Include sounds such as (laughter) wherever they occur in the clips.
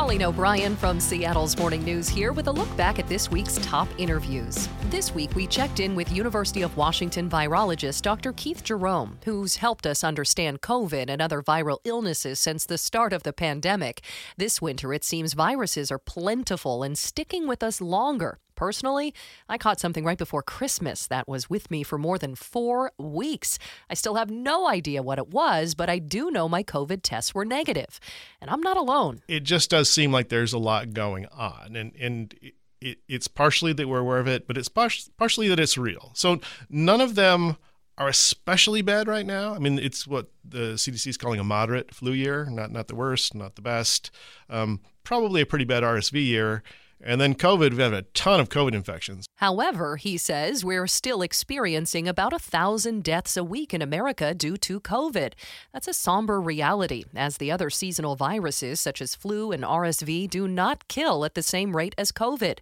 Colleen O'Brien from Seattle's Morning News here with a look back at this week's top interviews. This week, we checked in with University of Washington virologist Dr. Keith Jerome, who's helped us understand COVID and other viral illnesses since the start of the pandemic. This winter, it seems viruses are plentiful and sticking with us longer. Personally, I caught something right before Christmas that was with me for more than four weeks. I still have no idea what it was, but I do know my COVID tests were. And I'm not alone. It just does seem like there's a lot going on. And, and it, it's partially that we're aware of it, but it's par- partially that it's real. So none of them are especially bad right now. I mean, it's what the CDC is calling a moderate flu year, not not the worst, not the best. Um, probably a pretty bad RSV year. And then COVID, we've had a ton of COVID infections. However, he says we're still experiencing about a thousand deaths a week in America due to COVID. That's a somber reality, as the other seasonal viruses, such as flu and RSV, do not kill at the same rate as COVID.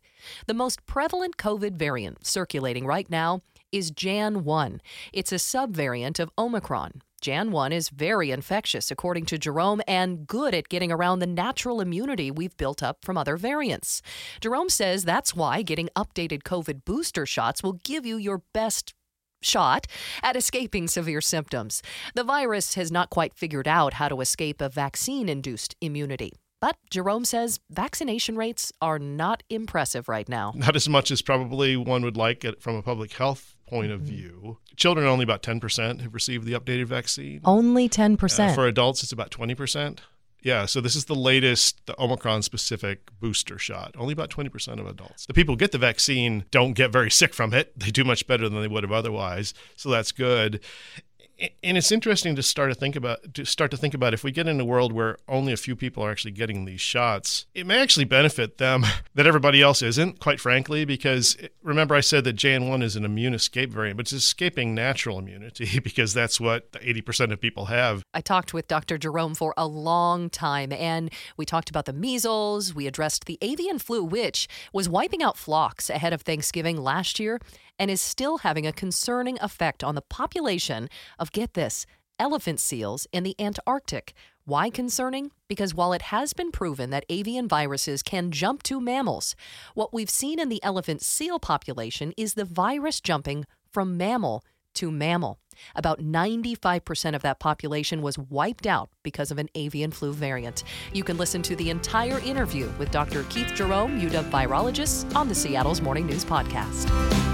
The most prevalent COVID variant circulating right now is JN1. It's a subvariant of Omicron. JN1 is very infectious, according to Jerome, and good at getting around the natural immunity we've built up from other variants. Jerome says that's why getting updated COVID booster shots will give you your best shot at escaping severe symptoms. The virus has not quite figured out how to escape a vaccine induced immunity. But Jerome says vaccination rates are not impressive right now. Not as much as probably one would like it from a public health point of mm-hmm. view. Children, only about 10% have received the updated vaccine. Only 10%. Uh, for adults, it's about 20%. Yeah, so this is the latest, the Omicron specific booster shot. Only about 20% of adults. The people who get the vaccine don't get very sick from it. They do much better than they would have otherwise. So that's good and it's interesting to start to think about to start to think about if we get in a world where only a few people are actually getting these shots it may actually benefit them (laughs) that everybody else isn't quite frankly because eh, remember i said that JN1 is an immune escape variant but it's escaping natural immunity (laughs) because that's what 80% of people have. I talked with dr jerome for a long time and we talked about the measles we addressed the avian flu which was wiping out flocks ahead of thanksgiving last year and is still having a concerning effect on the population of, get this, elephant seals in the Antarctic. Why concerning? Because while it has been proven that avian viruses can jump to mammals, what we've seen in the elephant seal population is the virus jumping from mammal to mammal. About 95% of that population was wiped out because of an avian flu variant. You can listen to the entire interview with Dr. Keith Jerome, UW virologist, on the Seattle's Morning News podcast.